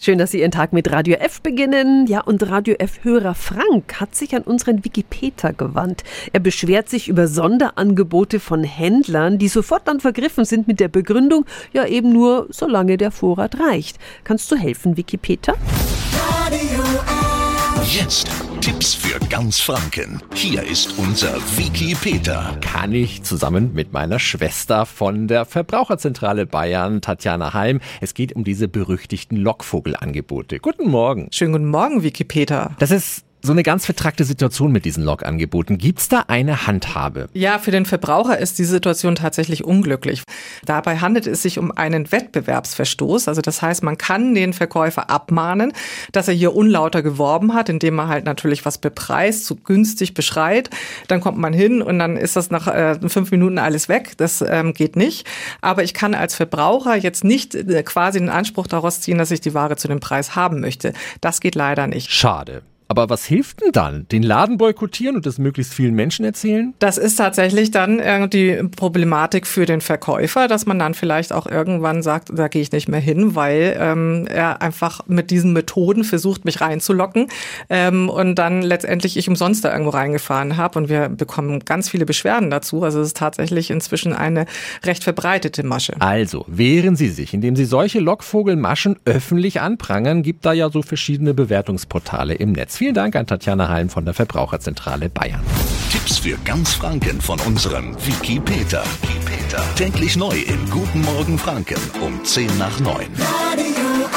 Schön, dass Sie Ihren Tag mit Radio F beginnen. Ja, und Radio F-Hörer Frank hat sich an unseren Wikipedia gewandt. Er beschwert sich über Sonderangebote von Händlern, die sofort dann vergriffen sind mit der Begründung, ja eben nur, solange der Vorrat reicht. Kannst du helfen, Wikipedia? Radio F. Jetzt Tipps für ganz Franken. Hier ist unser Wiki Peter. Kann ich zusammen mit meiner Schwester von der Verbraucherzentrale Bayern, Tatjana Heim. Es geht um diese berüchtigten Lockvogelangebote. Guten Morgen. Schönen guten Morgen, Wiki Peter. Das ist so eine ganz vertrackte Situation mit diesen Log-Angeboten. Gibt es da eine Handhabe? Ja, für den Verbraucher ist die Situation tatsächlich unglücklich. Dabei handelt es sich um einen Wettbewerbsverstoß. Also das heißt, man kann den Verkäufer abmahnen, dass er hier unlauter geworben hat, indem er halt natürlich was bepreist, zu günstig beschreit. Dann kommt man hin und dann ist das nach äh, fünf Minuten alles weg. Das ähm, geht nicht. Aber ich kann als Verbraucher jetzt nicht äh, quasi den Anspruch daraus ziehen, dass ich die Ware zu dem Preis haben möchte. Das geht leider nicht. Schade. Aber was hilft denn dann? Den Laden boykottieren und das möglichst vielen Menschen erzählen? Das ist tatsächlich dann die Problematik für den Verkäufer, dass man dann vielleicht auch irgendwann sagt, da gehe ich nicht mehr hin, weil ähm, er einfach mit diesen Methoden versucht, mich reinzulocken ähm, und dann letztendlich ich umsonst da irgendwo reingefahren habe und wir bekommen ganz viele Beschwerden dazu. Also es ist tatsächlich inzwischen eine recht verbreitete Masche. Also wehren Sie sich, indem Sie solche Lockvogelmaschen öffentlich anprangern. Gibt da ja so verschiedene Bewertungsportale im Netz. Vielen Dank an Tatjana Halm von der Verbraucherzentrale Bayern. Tipps für ganz Franken von unserem Wiki Peter. Täglich neu im Guten Morgen Franken um 10 nach 9. Radio